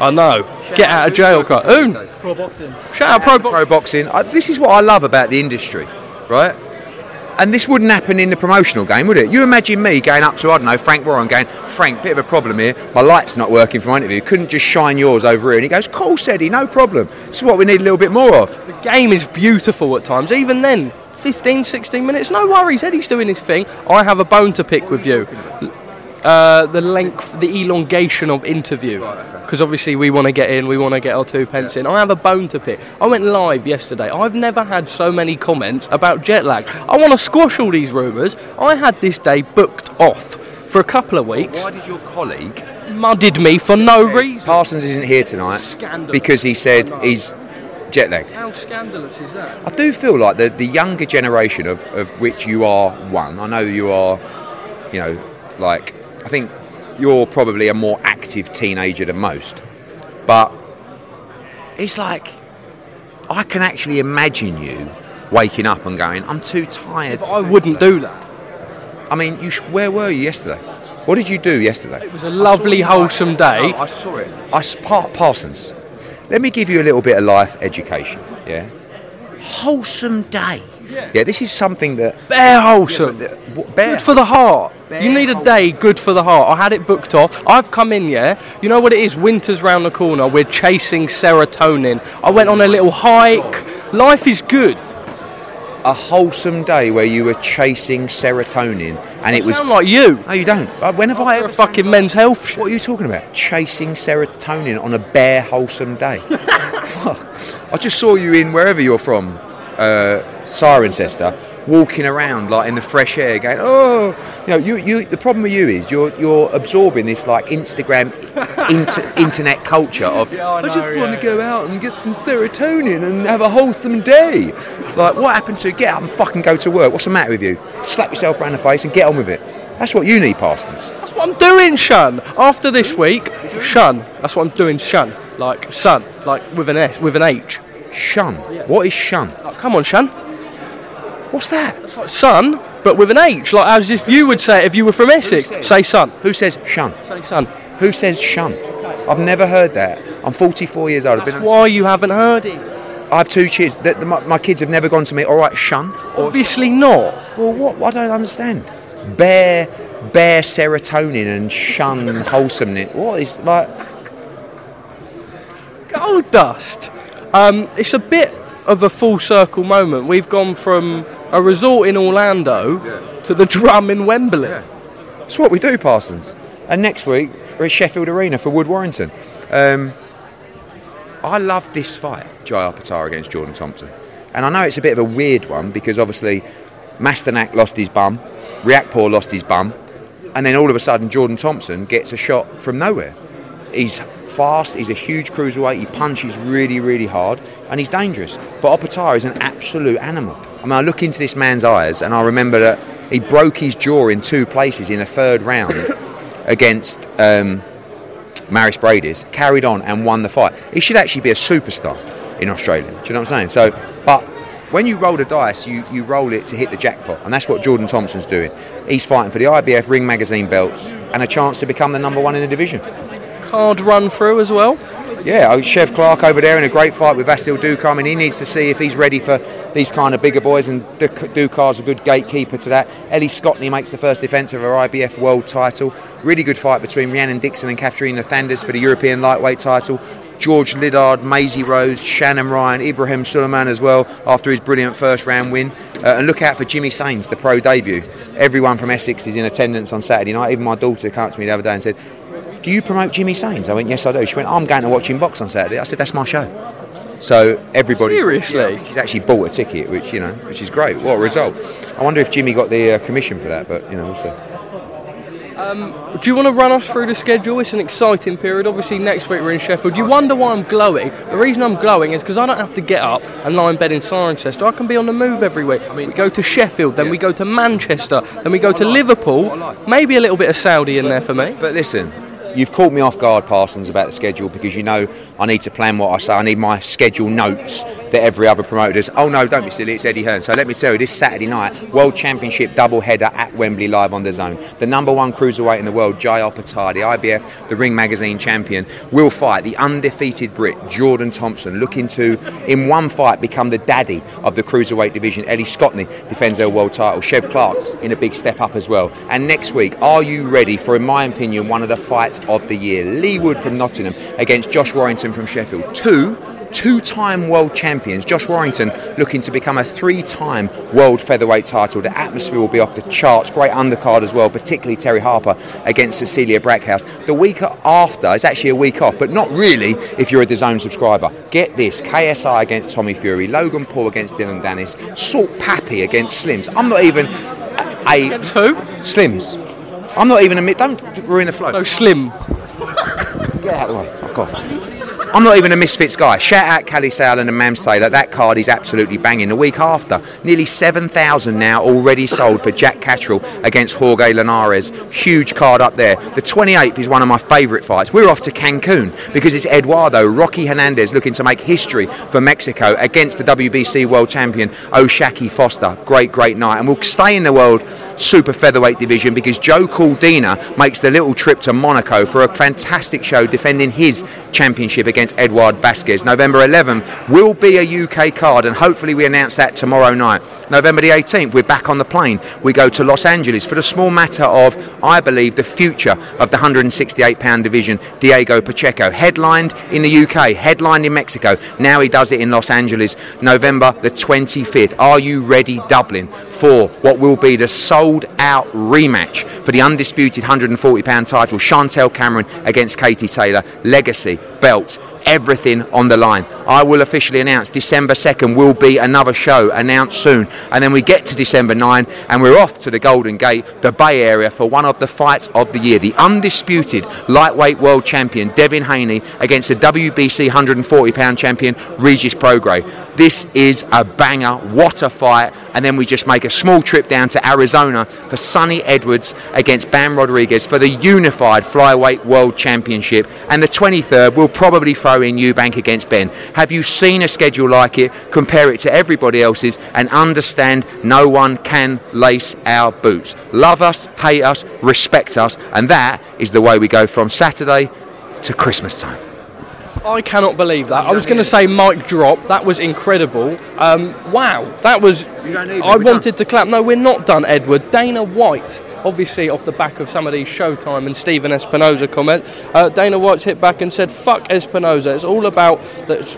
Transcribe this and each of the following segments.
I know. Get out of jail card. Oon. Pro boxing. Shout out pro Pro boxing. boxing. Uh, this is what I love about the industry, right? And this wouldn't happen in the promotional game, would it? You imagine me going up to, I don't know, Frank Warren going, Frank, bit of a problem here. My light's not working for my interview. Couldn't just shine yours over here. And he goes, cool, Eddie, no problem. This is what we need a little bit more of. The game is beautiful at times. Even then, 15, 16 minutes, no worries. Eddie's doing his thing. I have a bone to pick with you. Uh, the length, the elongation of interview. Because obviously we want to get in, we want to get our two pence in. I have a bone to pick. I went live yesterday. I've never had so many comments about jet lag. I want to squash all these rumours. I had this day booked off for a couple of weeks. Why did your colleague Mudded me for no reason. Parsons isn't here tonight Scandalous. because he said he's jet lagged? How scandalous is that? I do feel like the, the younger generation of, of which you are one, I know you are, you know, like, I think you're probably a more active teenager than most, but it's like, I can actually imagine you waking up and going, I'm too tired. But I wouldn't do that. I mean, you sh- where were you yesterday? What did you do yesterday? It was a lovely, wholesome day. I saw it. I s- Pa- Parsons. Let me give you a little bit of life education. Yeah. Wholesome day. Yeah. this is something that. Bare wholesome. Yeah, the- bare- Good for the heart. You need a day good for the heart. I had it booked off. I've come in, yeah. You know what it is? Winter's round the corner. We're chasing serotonin. I went on a little hike. Life is good. a wholesome day where you were chasing serotonin and it was. Sound like you. No, you don't. When have I You're ever? a fucking men's health shit. What are you talking about? Chasing serotonin on a bare, wholesome day. I just saw you in wherever you're from, uh, Cirencester, walking around like in the fresh air, going, "Oh, you know." You, you. The problem with you is you're you're absorbing this like Instagram, inter, internet culture of. yeah, I, just want to go out and get some serotonin and have a wholesome day. Like, what happened to get up and fucking go to work? What's the matter with you? Slap yourself around the face and get on with it. That's what you need, Parsons. That's what I'm doing, Shun. After this week, Shun. That's what I'm doing, Shun. Like sun, like with an S, with an H. Shun. What is shun? Like, come on, Shun. What's that? It's like sun, but with an H. Like as if you would say it if you were from Essex. says- Say sun. Who says shun? Say sun. Who says shun? I've never heard that. I'm 44 years old. I've That's been. why you haven't heard it. I have two kids. The, my, my kids have never gone to me. All right, shun. Obviously not. well, what? I don't understand. Bear, bear serotonin and shun wholesomeness. What is like? Gold dust. Um, it's a bit of a full circle moment. We've gone from a resort in Orlando to the drum in Wembley. It's what we do, Parsons. And next week we're at Sheffield Arena for Wood Warrington. Um, I love this fight, Jai Opetaia against Jordan Thompson. And I know it's a bit of a weird one because obviously Masternak lost his bum, Riakpor lost his bum, and then all of a sudden Jordan Thompson gets a shot from nowhere. He's fast, he's a huge cruiserweight, he punches really, really hard, and he's dangerous. But Opetaia is an absolute animal. I mean, I look into this man's eyes and I remember that He broke his jaw in two places in a third round against um, Mairis Briedis, carried on and won the fight. He should actually be a superstar in Australia. Do you know what I'm saying? So, but when you roll the dice, you, you roll it to hit the jackpot, and that's what Jordan Thompson's doing. He's fighting for the IBF Ring Magazine belts and a chance to become the number one in the division. Card run through as well. Yeah, oh, Chev Clarke over there in a great fight with Vasil Ducar. I mean, he needs to see if he's ready for these kind of bigger boys, and Ducar's a good gatekeeper to that. Ellie Scotney makes the first defence of her IBF world title. Really good fight between Rhiannon Dixon and Katharina Thanderz for the European lightweight title. George Liddard, Maisie Rose, Shannon Ryan, Ibrahim Suleiman as well after his brilliant first round win. Uh, and look out for Jimmy Sains, the pro debut. Everyone from Essex is in attendance on Saturday night. Even my daughter came to me the other day and said, Do you promote Jimmy Sains? I went, Yes, I do. She went, I'm going to watch him box on Saturday. I said, That's my show. So everybody seriously, yeah, she's actually bought a ticket, which you know, which is great. What a result! I wonder if Jimmy got the uh, commission for that, but you know, we'll. Um, do you want to run us through the schedule? It's an exciting period. Obviously, next week we're in Sheffield. You wonder why I'm glowing. The reason I'm glowing is because I don't have to get up and lie in bed in Cirencester. I can be on the move every week. I mean, we go to Sheffield, then yeah. we go to Manchester, then we go to Liverpool. Maybe a little bit of Saudi in there for me. But listen, You've caught me off guard, Parsons, about the schedule because you know I need to plan what I say. I need my schedule notes that every other promoter does. Oh no, don't be silly, it's Eddie Hearn. So let me tell you, this Saturday night, World Championship double header at Wembley live on the zone. The number one cruiserweight in the world, Jai Opetaia, the IBF, the Ring Magazine champion, will fight the undefeated Brit, Jordan Thompson, looking to, in one fight, become the daddy of the cruiserweight division. Ellie Scotney defends her world title. Chev Clarke in a big step up as well. And next week, are you ready for, in my opinion, one of the fights of the year? Leigh Wood from Nottingham against Josh Warrington from Sheffield. Two two time world champions. Josh Warrington looking to become a three time world featherweight title. The atmosphere will be off the charts. Great undercard as well, particularly Terri Harper against Cecilia Brækhus. The week after is actually a week off, but not really if you're a DAZN subscriber. Get this KSI against Tommy Fury, Logan Paul against Dillon Danis, Salt Papi against Slims. I'm not even a. Who? Slims. I'm not even a. Don't ruin the flow. No, Slim. Get out of the way. Fuck off. I'm not even a Misfits guy. Shout out Kalle Sauerland and Mams Taylor. That card is absolutely banging. The week after, nearly 7,000 now already sold for Jack Catterall against Jorge Linares. Huge card up there. The 28th is one of my favourite fights. We're off to Cancun because it's Eduardo Rocky Hernandez looking to make history for Mexico against the WBC world champion O'Shaquie Foster. Great, great night. And we'll stay in the world super featherweight division because Joe Cordina makes the little trip to Monaco for a fantastic show defending his championship against Edward Vazquez. November 11th will be a UK card and hopefully we announce that tomorrow night. November the 18th we're back on the plane. We go to Los Angeles for the small matter of, I believe, the future of the 168 pound division, Diego Pacheco. Headlined in the UK, headlined in Mexico. Now he does it in Los Angeles, November the 25th. Are you ready, Dublin, for what will be the sold out rematch for the undisputed 140 pound title? Chantelle Cameron against Katie Taylor. Legacy, belt, everything on the line. I will officially announce December 2nd will be another show announced soon. And then we get to December 9 and we're off to the Golden Gate, the Bay Area, for one of the fights of the year. The undisputed lightweight world champion Devin Haney against the WBC 140 pound champion Regis Prograis. This is a banger. What a fight. And then we just make a small trip down to Arizona for Sunny Edwards against Bam Rodriguez for the unified flyweight world championship. And the 23rd we'll probably throw in Eubank against Ben. Have you seen a schedule like it? Compare it to everybody else's and understand no one can lace our boots. Love us, hate us, respect us. And that is the way we go from Saturday to Christmas time. I cannot believe that. I was going to say mic drop. That was incredible. Um, wow, that was. I wanted to clap. No, we're not done, Edward. Dana White, obviously off the back of some of these Showtime and Stephen Espinoza comment. Uh, Dana White's hit back and said, "Fuck Espinoza." It's all about that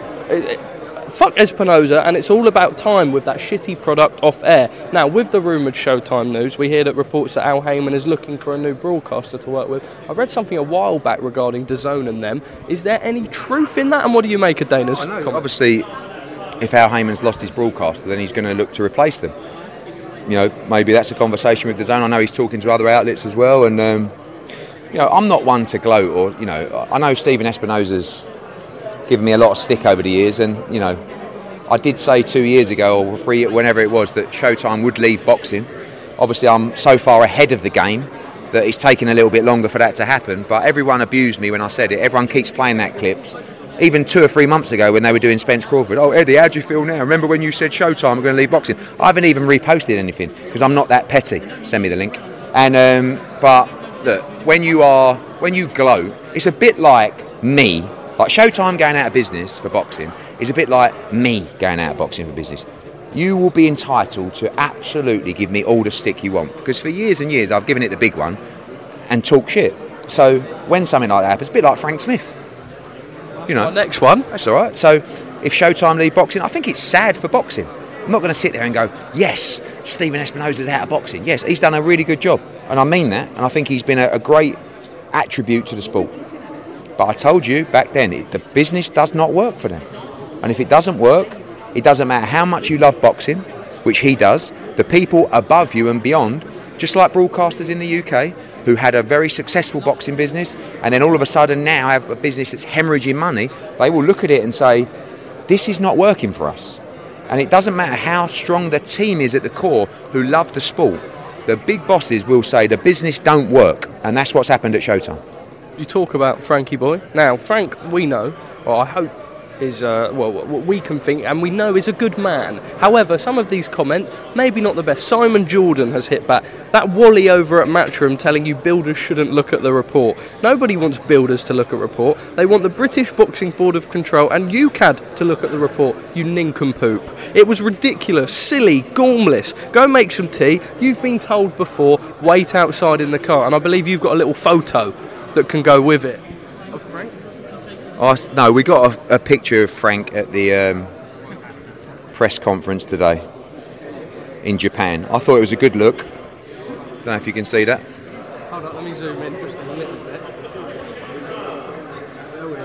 fuck Espinoza, and it's all about time with that shitty product off air. Now, with the rumoured Showtime news, we hear that reports that Al Haymon is looking for a new broadcaster to work with. I read something a while back regarding DAZN and them. Is there any truth in that, and what do you make of Dana's I know, comment? Obviously, if Al Haymon's lost his broadcaster, then he's going to look to replace them. You know, maybe that's a conversation with DAZN. I know he's talking to other outlets as well, and um, you know, I'm not one to gloat or you know, I know Stephen Espinoza's given me a lot of stick over the years. And you know, I did say two years ago or three, whenever it was, that Showtime would leave boxing. Obviously, I'm so far ahead of the game that it's taken a little bit longer for that to happen. But everyone abused me when I said it. Everyone keeps playing that clips. Even two or three months ago when they were doing Spence Crawford, oh Eddie, how do you feel now? Remember when you said Showtime we're going to leave boxing? I haven't even reposted anything because I'm not that petty. Send me the link. And um, but look, when you are when you gloat, it's a bit like me. Like Showtime going out of business for boxing is a bit like me going out of boxing for business. You will be entitled to absolutely give me all the stick you want because for years and years I've given it the big one and talk shit. So when something like that happens, a bit like Frank Smith. You know, Our next one. that's all right. So if Showtime leave boxing, I think it's sad for boxing. I'm not going to sit there and go, yes, Stephen Espinoza's out of boxing. Yes, he's done a really good job, and I mean that. And I think he's been a, a great attribute to the sport. But I told you back then, it, the business does not work for them. And if it doesn't work, it doesn't matter how much you love boxing, which he does. The people above you and beyond, just like broadcasters in the UK, who had a very successful boxing business, and then all of a sudden now have a business that's hemorrhaging money, they will look at it and say, this is not working for us. And it doesn't matter how strong the team is at the core who love the sport. The big bosses will say the business don't work, and that's what's happened at Showtime. You talk about Frankie Boy. Now, Frank, we know, or I hope, is, uh, well, what we can think, and we know is a good man. However, some of these comments, maybe not the best. Simon Jordan has hit back. That Wally over at Matchroom telling you builders shouldn't look at the report. Nobody wants builders to look at report. They want the British Boxing Board of Control and UKAD to look at the report, you nincompoop. It was ridiculous, silly, gormless. Go make some tea. You've been told before, wait outside in the car, and I believe you've got a little photo that can go with it. Oh, no, we got a, a picture of Frank at the um, press conference today in Japan. I thought it was a good look. Don't know if you can see that. Hold on, let me zoom in just a little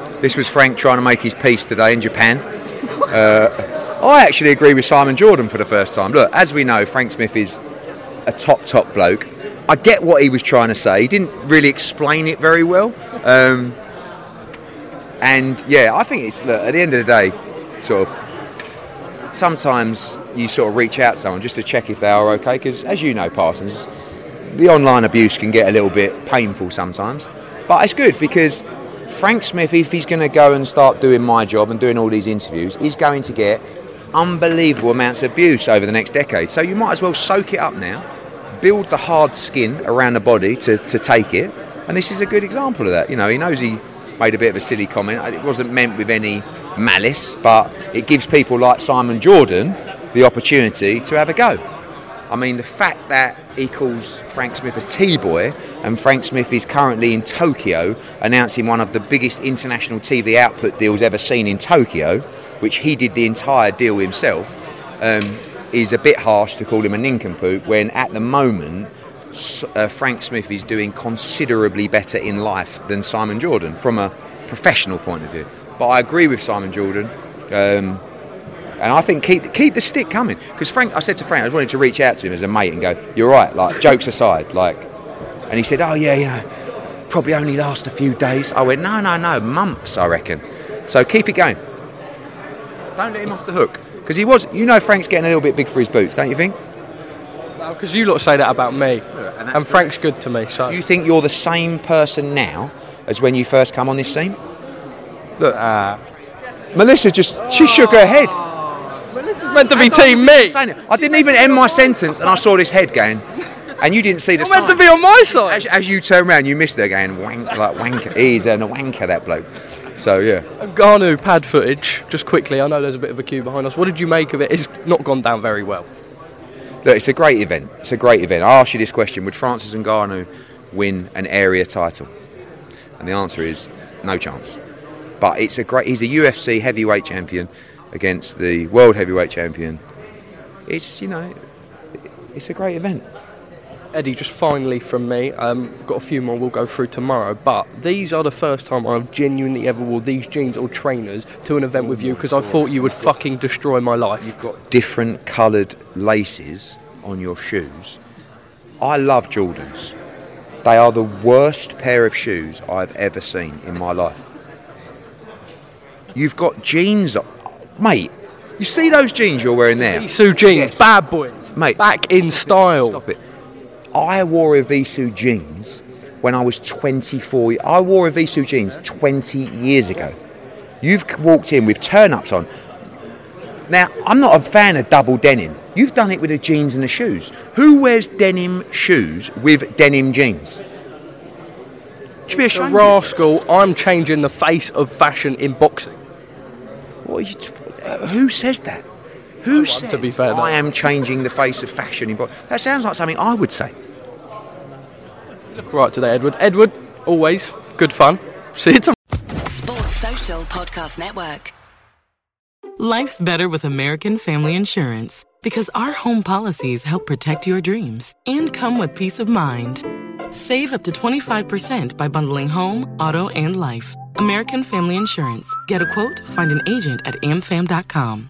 bit. This was Frank trying to make his peace today in Japan. Uh, I actually agree with Simon Jordan for the first time. Look, as we know, Frank Smith is a top, top bloke. I get what he was trying to say. He didn't really explain it very well. Um, and yeah, I think it's look, at the end of the day, sort of. Sometimes you sort of reach out to someone just to check if they are okay, because as you know, Parsons, the online abuse can get a little bit painful sometimes. But it's good because Frank Smith, if he's going to go and start doing my job and doing all these interviews, he's going to get unbelievable amounts of abuse over the next decade. So you might as well soak it up now, build the hard skin around the body to, to take it. And this is a good example of that. You know, he knows he made a bit of a silly comment. It wasn't meant with any malice, but it gives people like Simon Jordan the opportunity to have a go. I mean, the fact that he calls Frank Smith a T-boy and Frank Smith is currently in Tokyo announcing one of the biggest international TV output deals ever seen in Tokyo, which he did the entire deal himself, um, is a bit harsh to call him a nincompoop when at the moment uh, Frank Smith is doing considerably better in life than Simon Jordan from a professional point of view. But I agree with Simon Jordan. Um, and I think keep keep the stick coming because Frank. I said to Frank, I wanted to reach out to him as a mate and go, "You're right." Like jokes aside, like, and he said, "Oh yeah, you know, probably only last a few days." I went, "No, no, no, months, I reckon." So keep it going. Don't let him off the hook because he was. You know, Frank's getting a little bit big for his boots, don't you think? Because you lot say that about me, and and Frank's good to me. So Do you think you're the same person now as when you first come on this scene? Look, uh, Melissa just she shook her head. this is meant to be As I Team was me. saying it, I didn't even end my sentence, and I saw this head going, and you didn't see the You're meant to be on my side. As, as you turn around, you missed her going wank like wanker. He's a wanker, that bloke. So yeah, Ngannou pad footage, just quickly. I know there's a bit of a queue behind us. What did you make of it? It's not gone down very well. look, it's a great event. It's a great event. I asked you this question: Would Francis Ngannou win an area title? And the answer is no chance. But it's a great. He's a UFC heavyweight champion against the world heavyweight champion. It's you know, it's a great event. Eddie, just finally from me, um, got a few more we'll go through tomorrow, but these are the first time I've genuinely ever wore these jeans or trainers to an event with you because I thought you would fucking destroy my life. You've got different coloured laces on your shoes. I love Jordans. They are the worst pair of shoes I've ever seen in my life. You've got jeans, on- mate. You see those jeans you're wearing there, Sue jeans, Yes. bad boys, Mate. back in style. Stop it. I wore Evisu jeans when I was 24. I wore Evisu jeans 20 years ago. You've walked in with turn ups on. Now, I'm not a fan of double denim. You've done it with the jeans and the shoes. Who wears denim shoes with denim jeans? Should be ashamed. rascal, I'm changing the face of fashion in boxing. What are you t- uh, who says that? Who says to be fair, though. I am changing the face of fashion in boxing? That sounds like something I would say. Look right today, Edward. Edward, always good fun. See you tomorrow. Sports Social Podcast Network. Life's better with American Family Insurance because our home policies help protect your dreams and come with peace of mind. Save up to 25% by bundling home, auto, and life. American Family Insurance. Get a quote, find an agent at amfam.com.